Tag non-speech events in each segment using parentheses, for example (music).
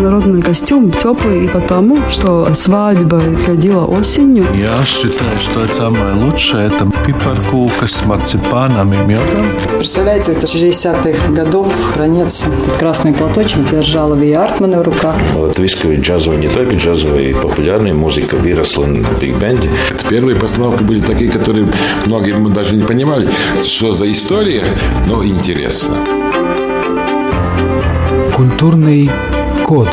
народный костюм теплый и потому, что свадьба ходила осенью. Я считаю, что это самое лучшее. Это пипаркука с марципаном и медом. Представляете, это 60-х годов хранится красный платочек, держала Ви Артмана в руках. Латвийская джазовая, не только джазовая, и популярная музыка выросла на биг-бенде. Первые постановки были такие, которые многие даже не понимали, что за история, но интересно. Культурный код.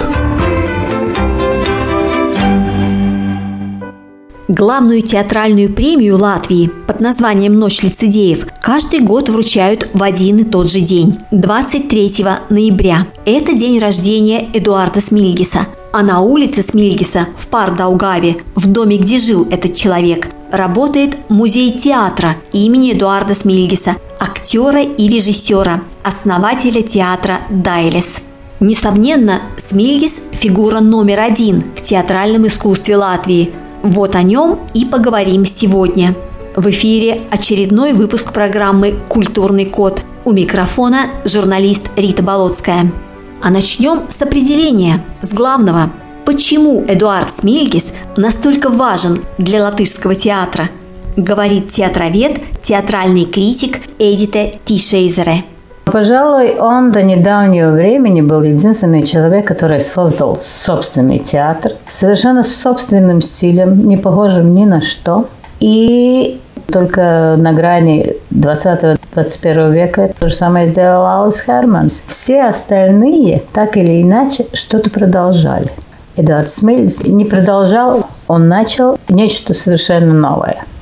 Главную театральную премию Латвии под названием «Ночь лицедеев» каждый год вручают в один и тот же день – 23 ноября. Это день рождения Эдуарда Смильгиса. А на улице Смильгиса в Пардаугаве, в доме, где жил этот человек, работает музей театра имени Эдуарда Смильгиса, актера и режиссера, основателя театра «Дайлес». Несомненно, Смильгис – фигура номер один в театральном искусстве Латвии. Вот о нем и поговорим сегодня. В эфире очередной выпуск программы «Культурный код». У микрофона журналист Рита Болотская. А начнем с определения, с главного. Почему Эдуард Смильгис настолько важен для латышского театра? Говорит театровед, театральный критик Эдите Тишейзере. Пожалуй, он до недавнего времени был единственный человек, который создал собственный театр, совершенно собственным стилем, не похожим ни на что. И только на грани 20-21 века то же самое сделал Аус Херманс. Все остальные так или иначе что-то продолжали. Эдуард Смельс не продолжал, он начал нечто совершенно новое –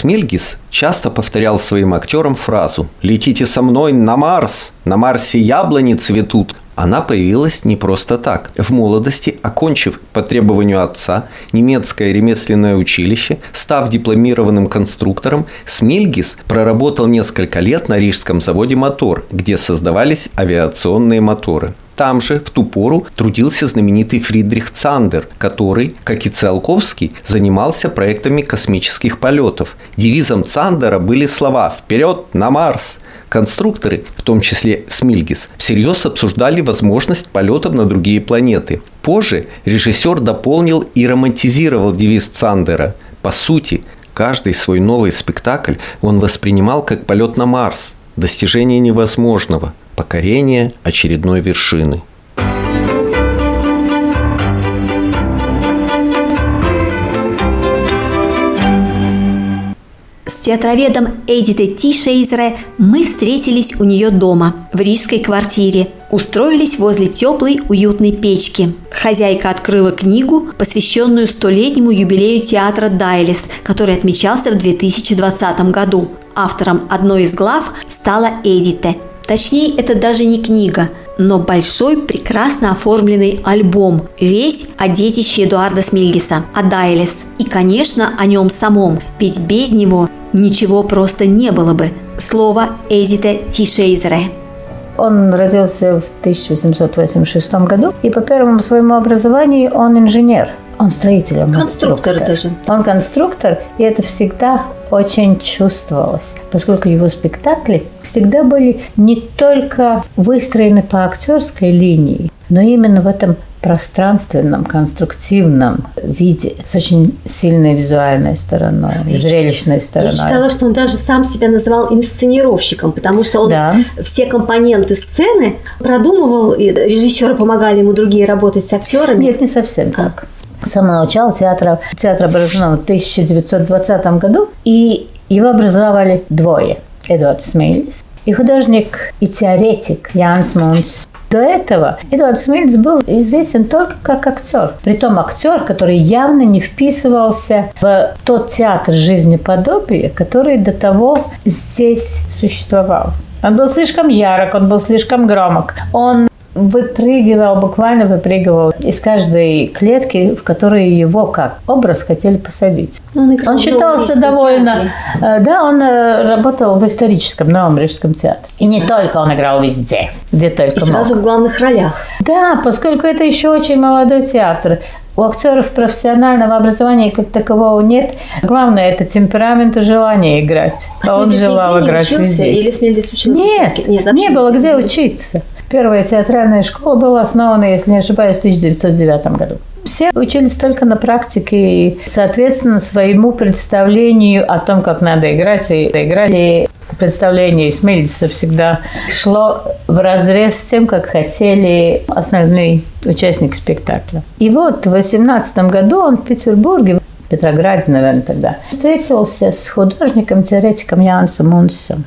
Смильгис часто повторял своим актерам фразу «Летите со мной на Марс! На Марсе яблони цветут!» Она появилась не просто так. В молодости, окончив по требованию отца немецкое ремесленное училище, став дипломированным конструктором, Смильгис проработал несколько лет на Рижском заводе «Мотор», где создавались авиационные моторы. Там же, в ту пору, трудился знаменитый Фридрих Цандер, который, как и Циолковский, занимался проектами космических полетов. Девизом Цандера были слова «Вперед на Марс!». Конструкторы, в том числе Смильгис, всерьез обсуждали возможность полетов на другие планеты. Позже режиссер дополнил и романтизировал девиз Цандера. По сути, каждый свой новый спектакль он воспринимал как полет на Марс, достижение невозможного, покорение очередной вершины. С театроведом Эдитой Тишейзере мы встретились у нее дома, в рижской квартире. Устроились возле теплой, уютной печки. Хозяйка открыла книгу, посвященную столетнему юбилею театра «Дайлис», который отмечался в 2020 году. Автором одной из глав стала Эдите – Точнее, это даже не книга, но большой, прекрасно оформленный альбом, весь о детище Эдуарда Смильгиса, о Дайлес. И, конечно, о нем самом, ведь без него ничего просто не было бы. Слово Эдита Тишейзере. Он родился в 1886 году, и по первому своему образованию он инженер. Он строитель, он конструктор. конструктор даже. Он конструктор, и это всегда очень чувствовалось, поскольку его спектакли всегда были не только выстроены по актерской линии, но именно в этом пространственном, конструктивном виде, с очень сильной визуальной стороной, я зрелищной стороной. Я читала, что он даже сам себя называл инсценировщиком, потому что он да. все компоненты сцены продумывал, и режиссеры помогали ему другие работать с актерами. Нет, не совсем а. так с самого начала театра, театра образован в 1920 году, и его образовали двое. Эдуард Смейлис и художник и теоретик Янс Мунц. До этого Эдуард Смильц был известен только как актер. Притом актер, который явно не вписывался в тот театр жизнеподобия, который до того здесь существовал. Он был слишком ярок, он был слишком громок. Он выпрыгивал, буквально выпрыгивал из каждой клетки, в которую его как образ хотели посадить. Ну, он, он считался довольно... Театре. Э, да, он э, работал в историческом Новом Рижском театре. И не только он играл везде, где только И сразу мог. в главных ролях. Да, поскольку это еще очень молодой театр. У актеров профессионального образования как такового нет. Главное – это темперамент и желание играть. А он желал играть везде. Или Смельдис учился Нет? Нет, не было где учиться. Первая театральная школа была основана, если не ошибаюсь, в 1909 году. Все учились только на практике и, соответственно, своему представлению о том, как надо играть, и играли представление Смельдиса всегда шло в разрез с тем, как хотели остальные участники спектакля. И вот в 18 году он в Петербурге, Петрограде, наверное, тогда, встретился с художником-теоретиком Янсом Мунсом.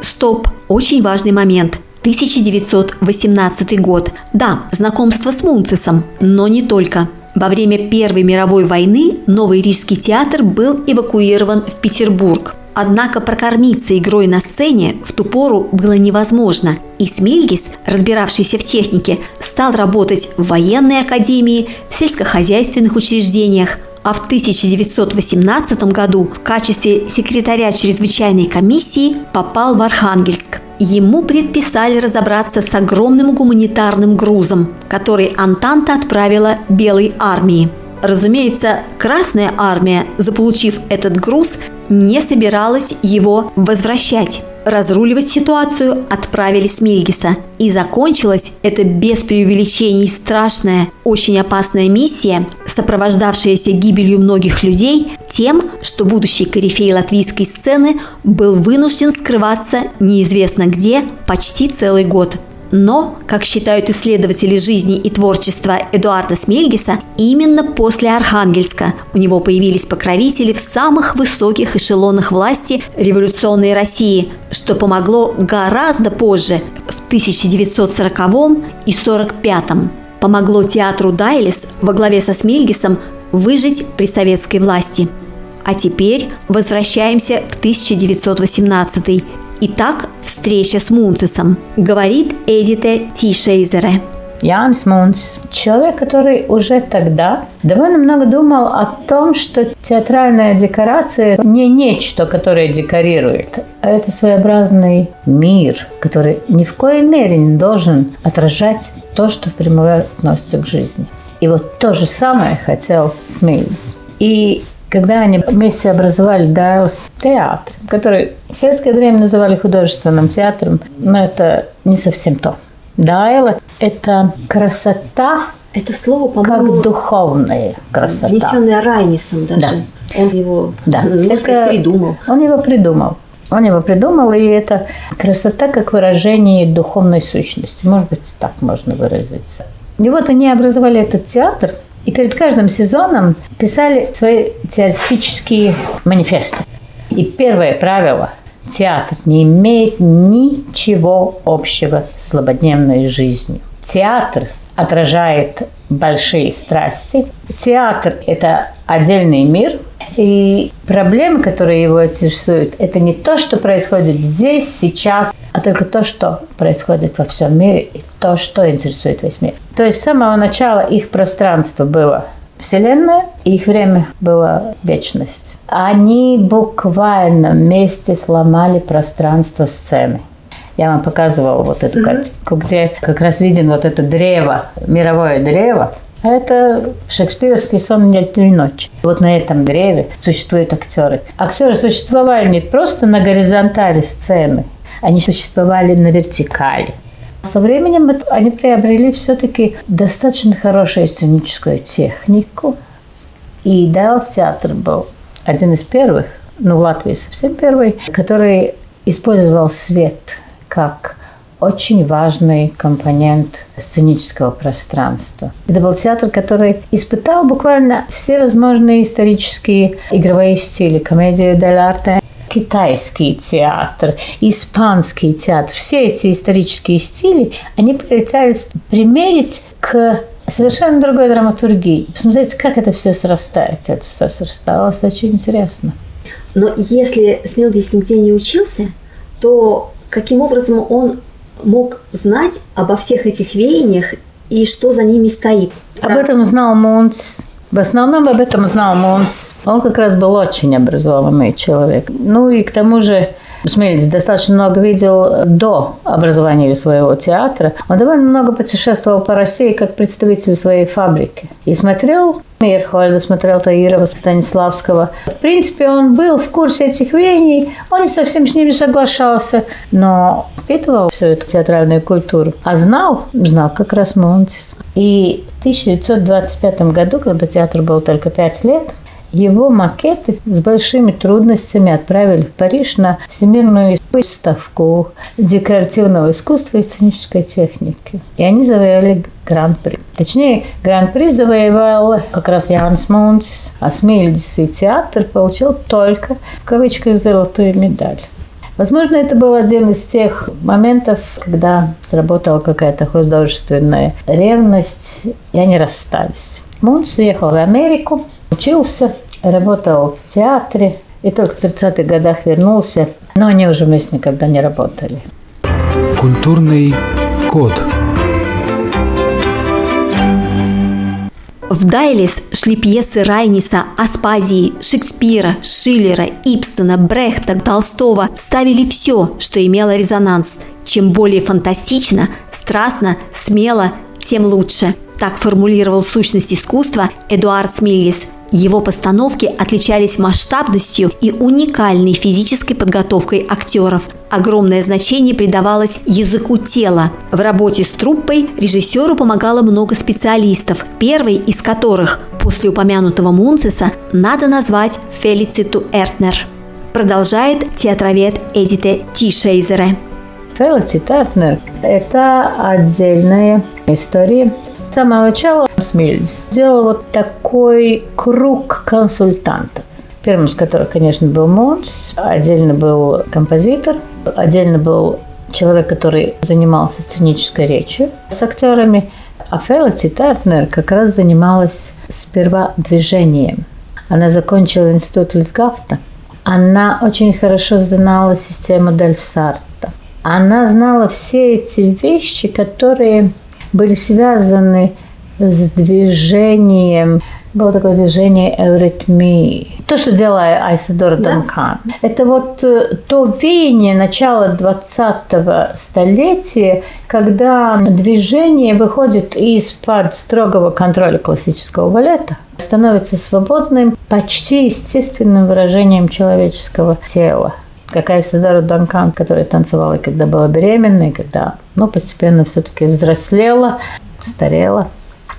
Стоп! Очень важный момент. 1918 год. Да, знакомство с Мунцисом, но не только. Во время Первой мировой войны Новый Рижский театр был эвакуирован в Петербург. Однако прокормиться игрой на сцене в ту пору было невозможно, и Смильгис, разбиравшийся в технике, стал работать в военной академии, в сельскохозяйственных учреждениях, а в 1918 году в качестве секретаря чрезвычайной комиссии попал в Архангельск. Ему предписали разобраться с огромным гуманитарным грузом, который Антанта отправила Белой армии. Разумеется, Красная армия, заполучив этот груз, не собиралась его возвращать. Разруливать ситуацию отправили Смильгиса. И закончилась эта без преувеличений страшная, очень опасная миссия, сопровождавшаяся гибелью многих людей, тем, что будущий корифей латвийской сцены был вынужден скрываться неизвестно где почти целый год. Но, как считают исследователи жизни и творчества Эдуарда Смельгиса, именно после Архангельска у него появились покровители в самых высоких эшелонах власти революционной России, что помогло гораздо позже, в 1940 и 1945. Помогло театру Дайлис во главе со Смельгисом выжить при советской власти. А теперь возвращаемся в 1918 Итак, встреча с Мунцисом, говорит Эдите Тишейзере. Янис Мунцис, человек, который уже тогда довольно много думал о том, что театральная декорация не нечто, которое декорирует, а это своеобразный мир, который ни в коей мере не должен отражать то, что впрямую относится к жизни. И вот то же самое хотел Смильгис. И когда они вместе образовали Дайлес театр, который в советское время называли художественным театром, но это не совсем то. Дайла – это красота, Это слово, как духовная красота. внесенное Райнисом даже. Да. Он его, Да. можно сказать, придумал. Он его придумал. Он его придумал, и это красота как выражение духовной сущности. Может быть, так можно выразиться. И вот они образовали этот театр, и перед каждым сезоном писали свои теоретические манифесты. И первое правило – театр не имеет ничего общего с злободневной жизнью. Театр отражает большие страсти. Театр – это отдельный мир, и проблемы, которые его интересуют, это не то, что происходит здесь, сейчас, а только то, что происходит во всем мире, и то, что интересует весь мир. То есть с самого начала их пространство было Вселенная, и их время было вечность. Они буквально вместе сломали пространство сцены. Я вам показывала вот эту картинку, где как раз виден вот это древо, мировое древо. А это шекспировский сон летней ночи. Вот на этом древе существуют актеры. Актеры существовали не просто на горизонтали сцены, они существовали на вертикали. Со временем они приобрели все-таки достаточно хорошую сценическую технику. И Дайлс театр был один из первых, ну, в Латвии совсем первый, который использовал свет как очень важный компонент сценического пространства. Это был театр, который испытал буквально все возможные исторические игровые стили. Комедию дель арте, китайский театр, испанский театр. Все эти исторические стили, они пытались примерить к совершенно другой драматургии. Посмотрите, как это все срастается. Это все срасталось очень интересно. Но если Смилгис нигде не учился, то каким образом он мог знать обо всех этих веяниях и что за ними стоит? Об этом знал Мунц. В основном об этом знал Мунц. Он как раз был очень образованный человек. Ну и к тому же Смельц достаточно много видел до образования своего театра. Он довольно много путешествовал по России как представитель своей фабрики. И смотрел Мейерхольда, смотрел Таирова, Станиславского. В принципе, он был в курсе этих веяний, он не совсем с ними соглашался, но впитывал всю эту театральную культуру. А знал, знал как раз Монтис. И в 1925 году, когда театр был только пять лет, его макеты с большими трудностями отправили в Париж на Всемирную выставку декоративного искусства и сценической техники. И они завоевали гран-при. Точнее, гран-при завоевал как раз Янс Монтис, а Смельдис и театр получил только, в кавычках, золотую медаль. Возможно, это был один из тех моментов, когда сработала какая-то художественная ревность, и они расстались. Мунс уехал в Америку, учился, работал в театре, и только в 30-х годах вернулся, но они уже вместе никогда не работали. Культурный код. В Дайлис шли пьесы Райниса, Аспазии, Шекспира, Шиллера, Ипсона, Брехта, Толстого. Ставили все, что имело резонанс. Чем более фантастично, страстно, смело, тем лучше. Так формулировал сущность искусства Эдуард Смильес – его постановки отличались масштабностью и уникальной физической подготовкой актеров. Огромное значение придавалось языку тела. В работе с труппой режиссеру помогало много специалистов, первый из которых, после упомянутого Мунцеса, надо назвать Фелициту Эртнер. Продолжает театровед Эдите Тишейзере. Фелицит Эртнер – это отдельная история с самого начала Смельс сделал вот такой круг консультантов. Первым из которых, конечно, был Монс, отдельно был композитор, отдельно был человек, который занимался сценической речью с актерами. А Феллоти Тартнер как раз занималась сперва движением. Она закончила институт Лисгафта. Она очень хорошо знала систему Дель Сарта. Она знала все эти вещи, которые были связаны с движением было такое движение эвритмии. То, что делает Айсадор да? Данкан. Это вот э, то веяние начала 20-го столетия, когда движение выходит из-под строгого контроля классического балета, становится свободным, почти естественным выражением человеческого тела как Айсадора Данкан, которая танцевала, когда была беременна, и когда ну, постепенно все-таки взрослела, старела.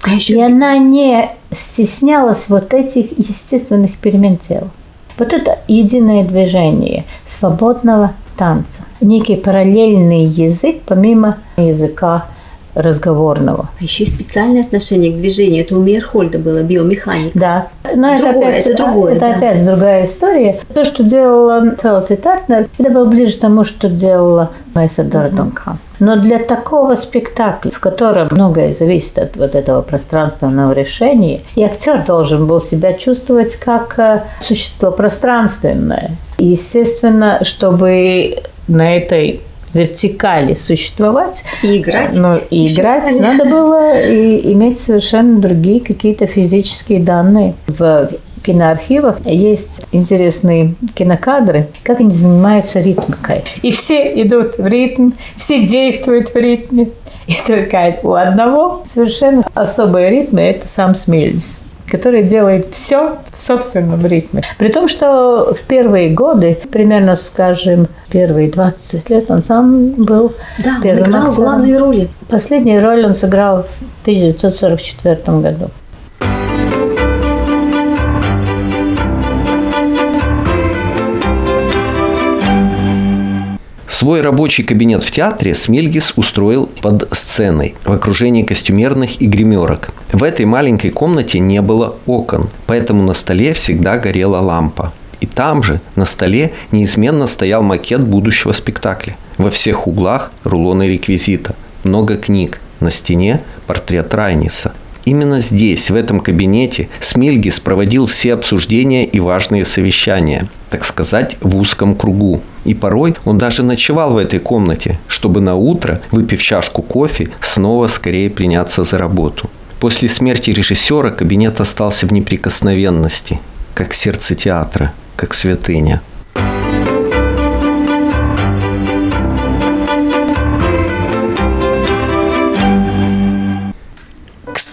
А еще... И она не стеснялась вот этих естественных перемен тела. Вот это единое движение свободного танца. Некий параллельный язык помимо языка разговорного. А еще и специальное отношение к движению. Это у Мейерхольда было, биомеханика. Да. Но другое, это опять, это другое, это да. опять другая история. То, что делала Фелти Тартнер, это было ближе к тому, что делала Майса Дордонка. Но для такого спектакля, в котором многое зависит от вот этого пространственного решения, и актер должен был себя чувствовать как э, существо пространственное. И, естественно, чтобы на этой вертикали существовать. И играть. Ну, и играть надо было и иметь совершенно другие какие-то физические данные. В киноархивах есть интересные кинокадры, как они занимаются ритмикой. И все идут в ритм, все действуют в ритме. И только у одного совершенно особые ритмы – это сам Смельс который делает все в собственном ритме. При том, что в первые годы, примерно, скажем, первые 20 лет, он сам был да, первым он играл актером. главные роли. Последнюю роль он сыграл в 1944 году. Свой рабочий кабинет в театре Смельгис устроил под сценой, в окружении костюмерных и гримерок. В этой маленькой комнате не было окон, поэтому на столе всегда горела лампа. И там же, на столе, неизменно стоял макет будущего спектакля. Во всех углах рулоны реквизита, много книг, на стене портрет Райниса – Именно здесь, в этом кабинете, Смильгис проводил все обсуждения и важные совещания, так сказать, в узком кругу. И порой он даже ночевал в этой комнате, чтобы на утро, выпив чашку кофе, снова скорее приняться за работу. После смерти режиссера кабинет остался в неприкосновенности, как сердце театра, как святыня.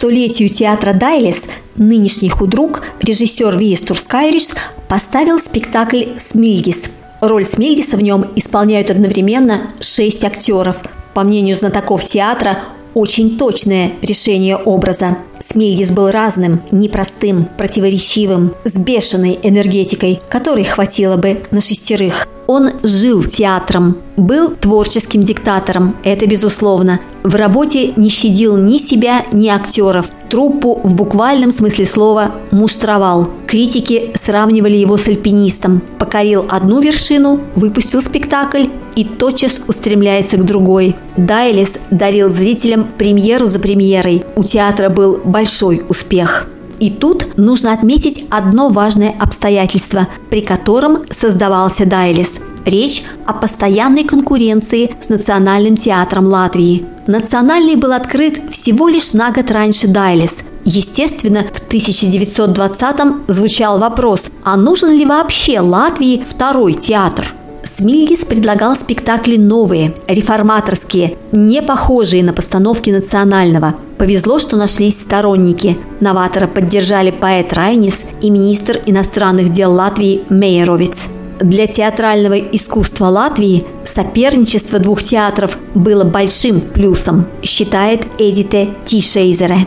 Столетию театра Дайлес нынешний худрук, режиссер Виес Турскайрис, поставил спектакль «Смильгис». Роль Смильгиса в нем исполняют одновременно шесть актеров. По мнению знатоков театра, очень точное решение образа. Смильгис был разным, непростым, противоречивым, с бешеной энергетикой, которой хватило бы на шестерых. Он жил театром, был творческим диктатором, это безусловно. В работе не щадил ни себя, ни актеров. Труппу в буквальном смысле слова муштровал. Критики сравнивали его с альпинистом. Покорил одну вершину, выпустил спектакль и тотчас устремляется к другой. Дайлис дарил зрителям премьеру за премьерой. У театра был большой успех. И тут нужно отметить одно важное обстоятельство, при котором создавался Дайлис. Речь о постоянной конкуренции с Национальным театром Латвии. Национальный был открыт всего лишь на год раньше Дайлис. Естественно, в 1920-м звучал вопрос, а нужен ли вообще Латвии второй театр – Смильгис предлагал спектакли новые, реформаторские, не похожие на постановки национального. Повезло, что нашлись сторонники. Новатора поддержали поэт Райнис и министр иностранных дел Латвии Мейеровиц. Для театрального искусства Латвии соперничество двух театров было большим плюсом, считает Эдите Тишейзере.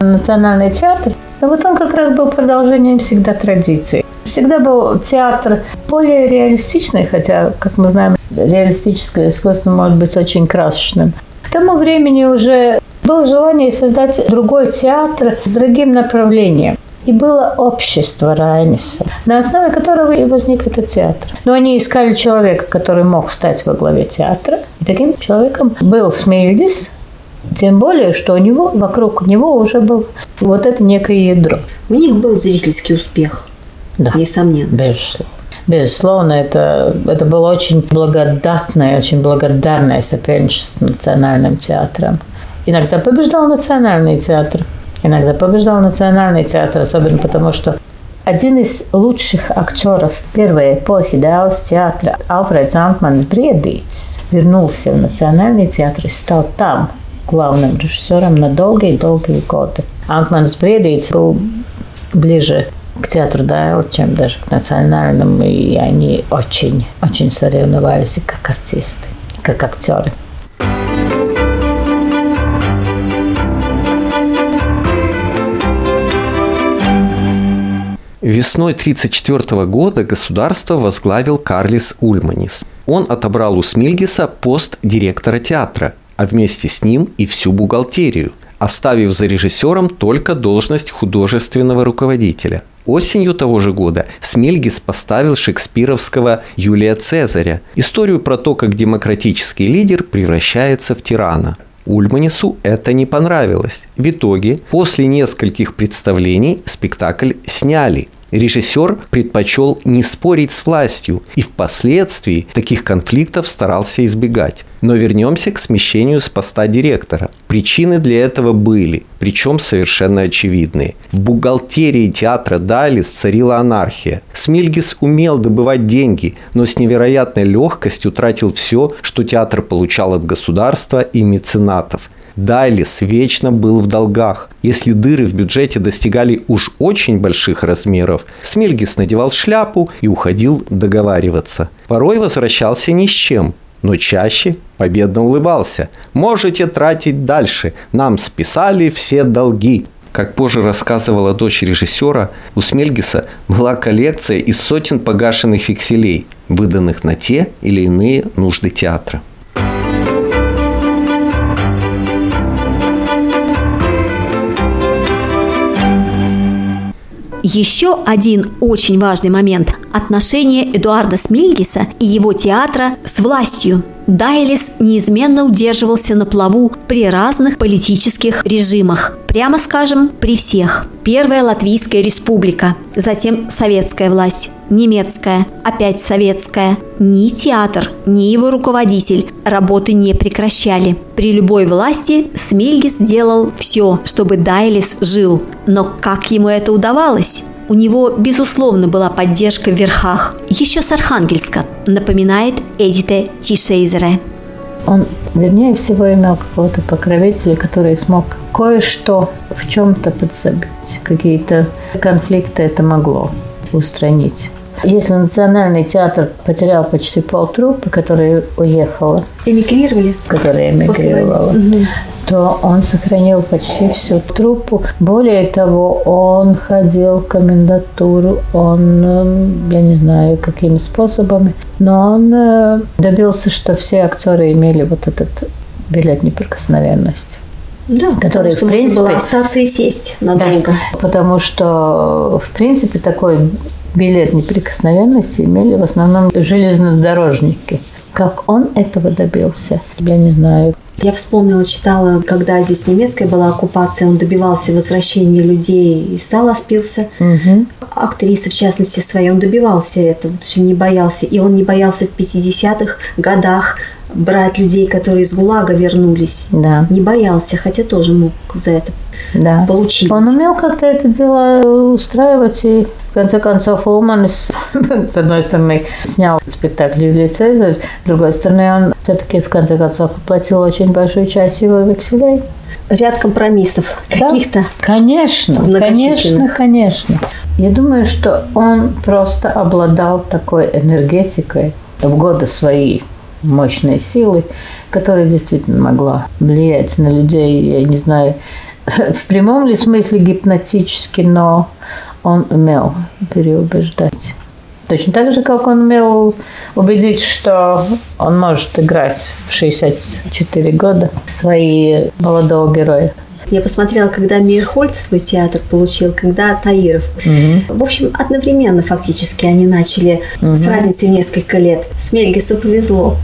Национальный театр, но вот он как раз был продолжением всегда традиции. Всегда был театр более реалистичный, хотя, как мы знаем, реалистическое искусство может быть очень красочным. К тому времени уже было желание создать другой театр с другим направлением. И было общество Райниса, на основе которого и возник этот театр. Но они искали человека, который мог стать во главе театра. И таким человеком был Смильдис, тем более, что у него, вокруг него уже было вот это некое ядро. У них был зрительский успех. Да. Несомненно. Безусловно. Безусловно, это, это было очень благодатное, очень благодарное соперничество с Национальным театром. Иногда побеждал Национальный театр, иногда побеждал Национальный театр, особенно потому, что один из лучших актеров первой эпохи Дайлс театра Алфредс Антманс Бредиц вернулся в Национальный театр и стал там главным режиссером на долгие-долгие годы. Антманс Бредиц был ближе к театру Дайл, чем даже к национальному, и они очень, очень соревновались как артисты, как актеры. Весной 1934 года государство возглавил Карлис Ульманис. Он отобрал у Смильгиса пост директора театра, а вместе с ним и всю бухгалтерию, оставив за режиссером только должность художественного руководителя – Осенью того же года Смельгис поставил шекспировского Юлия Цезаря, историю про то, как демократический лидер превращается в тирана. Ульманису это не понравилось. В итоге, после нескольких представлений, спектакль сняли – Режиссер предпочел не спорить с властью и впоследствии таких конфликтов старался избегать. Но вернемся к смещению с поста директора. Причины для этого были, причем совершенно очевидные. В бухгалтерии театра Далис царила анархия. Смильгис умел добывать деньги, но с невероятной легкостью тратил все, что театр получал от государства и меценатов – Дайлис вечно был в долгах. Если дыры в бюджете достигали уж очень больших размеров, Смельгис надевал шляпу и уходил договариваться. Порой возвращался ни с чем, но чаще победно улыбался. «Можете тратить дальше. Нам списали все долги». Как позже рассказывала дочь режиссера, у Смельгиса была коллекция из сотен погашенных фикселей, выданных на те или иные нужды театра. Еще один очень важный момент – отношение Эдуарда Смильгиса и его театра с властью. Дайлис неизменно удерживался на плаву при разных политических режимах. Прямо скажем, при всех. Первая Латвийская республика, затем советская власть, немецкая, опять советская. Ни театр, ни его руководитель работы не прекращали. При любой власти Смильгис сделал все, чтобы Дайлис жил. Но как ему это удавалось? У него, безусловно, была поддержка в верхах, еще с Архангельска, напоминает Эдите Тишейзере. Он, вернее всего, имел какого-то покровителя, который смог кое-что в чем-то подсобить. Какие-то конфликты это могло устранить. Если Национальный театр потерял почти полтруппы, которая уехала, Эмигрировали? которая эмигрировала, то он сохранил почти всю труппу. Более того, он ходил в комендатуру, он, э, я не знаю, какими способами, но он э, добился, что все актеры имели вот этот билет неприкосновенности. Да, Который, в принципе- было остаться и сесть надолго. Потому что, в принципе, такой билет неприкосновенности имели в основном железнодорожники. Как он этого добился, я не знаю. Я вспомнила, читала, когда здесь немецкая была оккупация, он добивался возвращения людей из сала спился. Мгм. Актрисы, в частности, своей, он добивался этого, то есть он не боялся. И он не боялся в 50-х годах брать людей, которые из ГУЛАГа вернулись. Да, Не боялся, хотя тоже мог за это да. получить. Он умел как-то это дело устраивать, и конце концов Улманс, (laughs) с одной стороны, снял спектакль «Юлий Цезарь», с другой стороны, он все-таки в конце концов оплатил очень большую часть его векселей. Ряд компромиссов Да. каких-то. Конечно, конечно, конечно. Я думаю, что он просто обладал такой энергетикой в годы своей мощной силы, которая действительно могла влиять на людей, я не знаю, (laughs) в прямом ли смысле гипнотически, но он умел переубеждать. Точно так же, как он умел убедить, что он может играть в 64 года свои молодого героя. Я посмотрела, когда Мирхольд свой театр получил, когда Таиров. В общем, одновременно фактически они начали с разницей в несколько лет. С Мельгису повезло.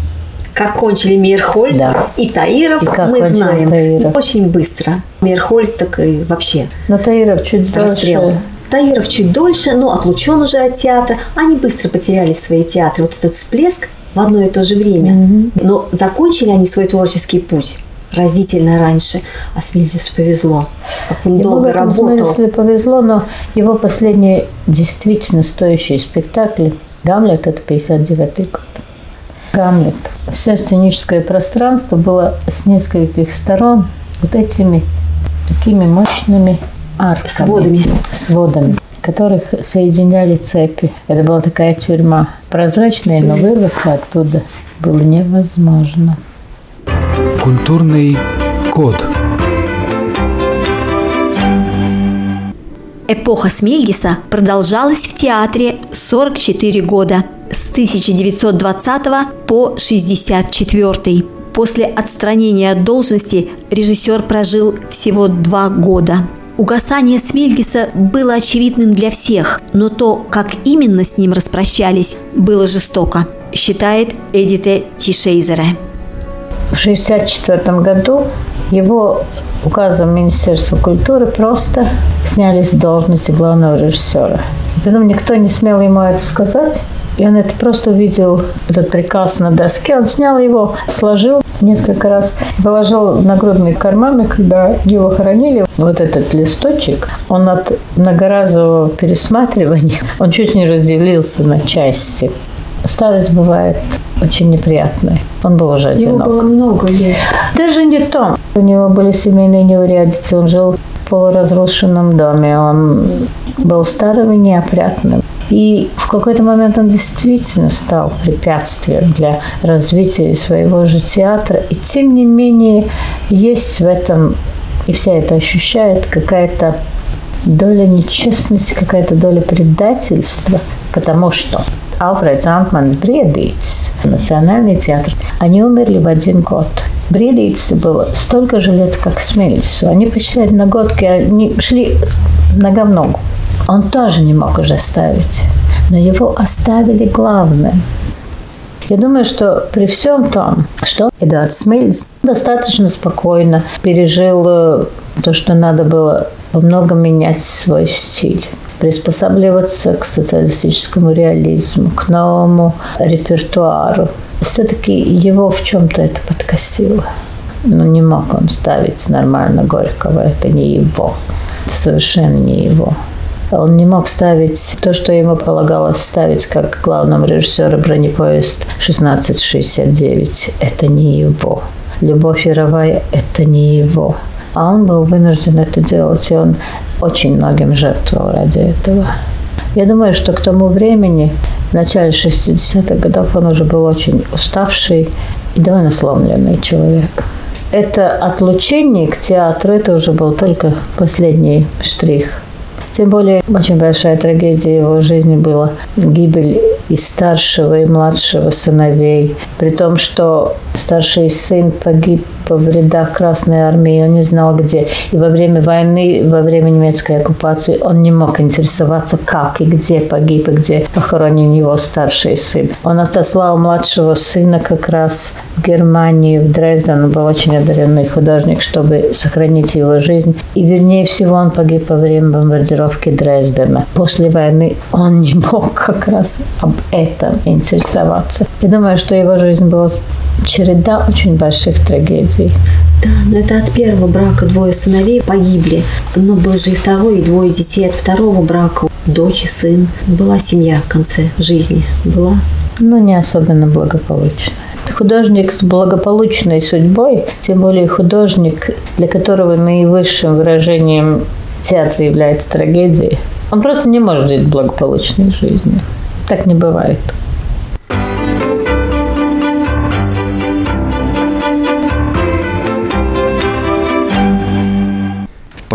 Как кончили Мирхольд Да. и Таиров, И мы знаем. Таиров. Очень быстро. Мирхольд так и вообще Но Таиров чуть дольше. Таиров чуть дольше, но отлучен уже от театра. Они быстро потеряли свои театры. Вот этот всплеск в одно и то же время. Но закончили они свой творческий путь разительно раньше. А Смильдису повезло. Как он в долго работал. смысле повезло, но его последний действительно стоящий спектакль «Гамлет» – это 59 год. «Гамлет». Все сценическое пространство было с нескольких сторон вот этими такими мощными арками. Сводами. Сводами которых соединяли цепи. Это была такая тюрьма. Прозрачная, но вырваться оттуда было невозможно. Культурный код. Эпоха Смельгиса продолжалась в театре 44 года с 1920 по 64. После отстранения от должности режиссер прожил всего два года. Угасание Смельгиса было очевидным для всех, но то, как именно с ним распрощались, было жестоко, считает Эдите Тишейзере. В 1964 году его указом Министерства культуры просто сняли с должности главного режиссера. Потом никто не смел ему это сказать. И он это просто увидел, этот приказ на доске. Он снял его, сложил несколько раз, положил в нагрудный карман, и когда его хоронили, вот этот листочек, он от многоразового пересматривания, (laughs) он чуть не разделился на части. Старость бывает очень неприятная. Он был уже одинок. много лет. Даже не то. У него были семейные неурядицы. Он жил в полуразрушенном доме. Он был старым и неопрятным. И в какой-то момент он действительно стал препятствием для развития своего же театра. И тем не менее есть в этом, и вся это ощущает, какая-то доля нечестности, какая-то доля предательства, потому что Алфред Зантманс Бредиц, Национальный театр, они умерли в один год. Бредицу было столько же лет, как Смельцу. Они посчитали на годки, они шли нога в ногу. Он тоже не мог уже ставить, но его оставили главным. Я думаю, что при всем том, что Эдуард Смельц достаточно спокойно пережил э, то, что надо было во многом менять свой стиль приспосабливаться к социалистическому реализму, к новому репертуару. Все-таки его в чем-то это подкосило. Ну, не мог он ставить нормально Горького, это не его. Это совершенно не его. Он не мог ставить то, что ему полагалось ставить как главному режиссеру бронепоезд 1669. Это не его. Любовь Яровая – это не его. а он был вынужден это делать, и он очень многим жертвовал ради этого. Я думаю, что к тому времени, в начале 60-х годов, он уже был очень уставший и довольно сломленный человек. Это отлучение к театру, это уже был только последний штрих. Тем более, очень большая трагедия его жизни была гибель и старшего, и младшего сыновей. При том, что старший сын погиб в рядах Красной Армии, он не знал где. И во время войны, во время немецкой оккупации он не мог интересоваться, как и где погиб, и где похоронен его старший сын. Он отослал младшего сына как раз в Германию, в Дрезден. Он был очень одаренный художник, чтобы сохранить его жизнь. И вернее всего он погиб во время бомбардировки Дрездена. После войны он не (laughs) мог как раз об этом интересоваться. Я думаю, что его жизнь была череда очень больших трагедий. Да, но это от первого брака двое сыновей погибли. Но был же и второй, и двое детей от второго брака. Дочь и сын. Была семья в конце жизни. Была. Ну, не особенно благополучная. Художник с благополучной судьбой, тем более художник, для которого наивысшим выражением театра является трагедией, он просто не может жить благополучной жизнью. Так не бывает.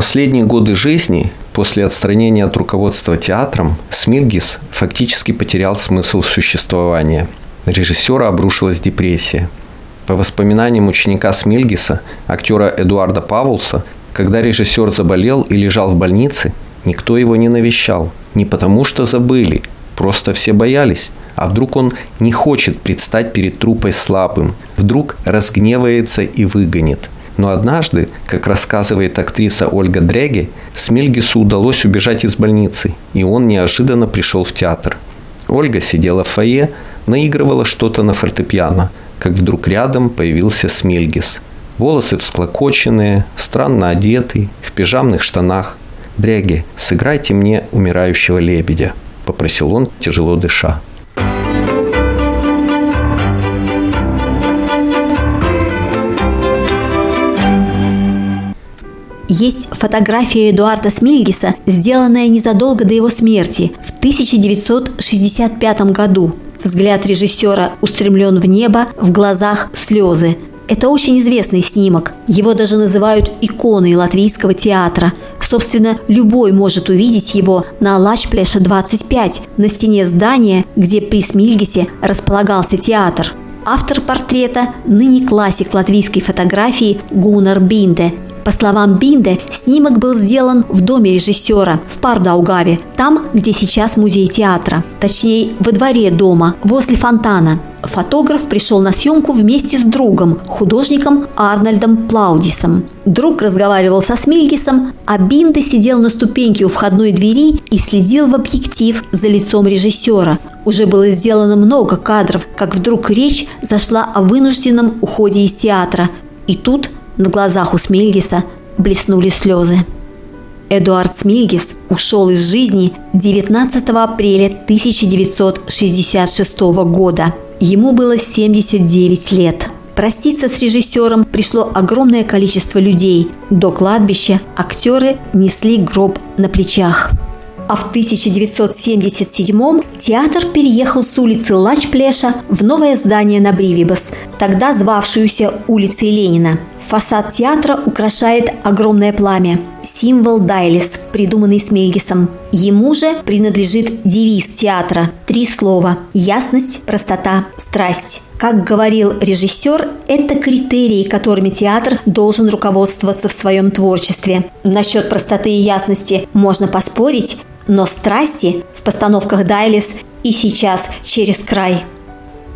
Последние годы жизни, после отстранения от руководства театром, Смильгис фактически потерял смысл существования. Режиссера обрушилась депрессия. По воспоминаниям ученика Смильгиса, актера Эдуарда Павлса, когда режиссер заболел и лежал в больнице, никто его не навещал. Не потому что забыли, просто все боялись. А вдруг он не хочет предстать перед трупой слабым, вдруг разгневается и выгонит. Но однажды, как рассказывает актриса Ольга Дреге, Смельгису удалось убежать из больницы, и он неожиданно пришел в театр. Ольга сидела в фойе, наигрывала что-то на фортепиано, как вдруг рядом появился Смельгис. Волосы всклокоченные, странно одетый, в пижамных штанах. «Дреге, сыграйте мне умирающего лебедя», – попросил он, тяжело дыша. Есть фотография Эдуарда Смильгиса, сделанная незадолго до его смерти в 1965 году. Взгляд режиссера устремлен в небо, в глазах слезы. Это очень известный снимок. Его даже называют иконой латвийского театра. Собственно, любой может увидеть его на Лачплеша 25, на стене здания, где при Смильгисе располагался театр. Автор портрета – ныне классик латвийской фотографии Гунар Бинде, по словам Бинде, снимок был сделан в доме режиссера в Пардаугаве, там, где сейчас музей театра. Точнее, во дворе дома, возле фонтана. Фотограф пришел на съемку вместе с другом, художником Арнольдом Плаудисом. Друг разговаривал со Смильгисом, а Бинде сидел на ступеньке у входной двери и следил в объектив за лицом режиссера. Уже было сделано много кадров, как вдруг речь зашла о вынужденном уходе из театра. И тут на глазах у Смильгиса блеснули слезы. Эдуард Смильгис ушел из жизни 19 апреля 1966 года. Ему было 79 лет. Проститься с режиссером пришло огромное количество людей. До кладбища актеры несли гроб на плечах а в 1977 театр переехал с улицы Лачплеша в новое здание на Бривибас, тогда звавшуюся улицей Ленина. Фасад театра украшает огромное пламя – символ Дайлис, придуманный Смельгисом. Ему же принадлежит девиз театра – три слова – ясность, простота, страсть. Как говорил режиссер, это критерии, которыми театр должен руководствоваться в своем творчестве. Насчет простоты и ясности можно поспорить, но страсти в постановках Дайлис и сейчас через край.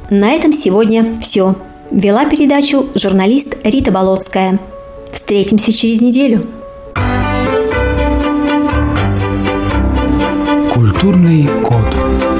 На этом сегодня все. Вела передачу журналист Рита Болотская. Встретимся через неделю. Культурный код.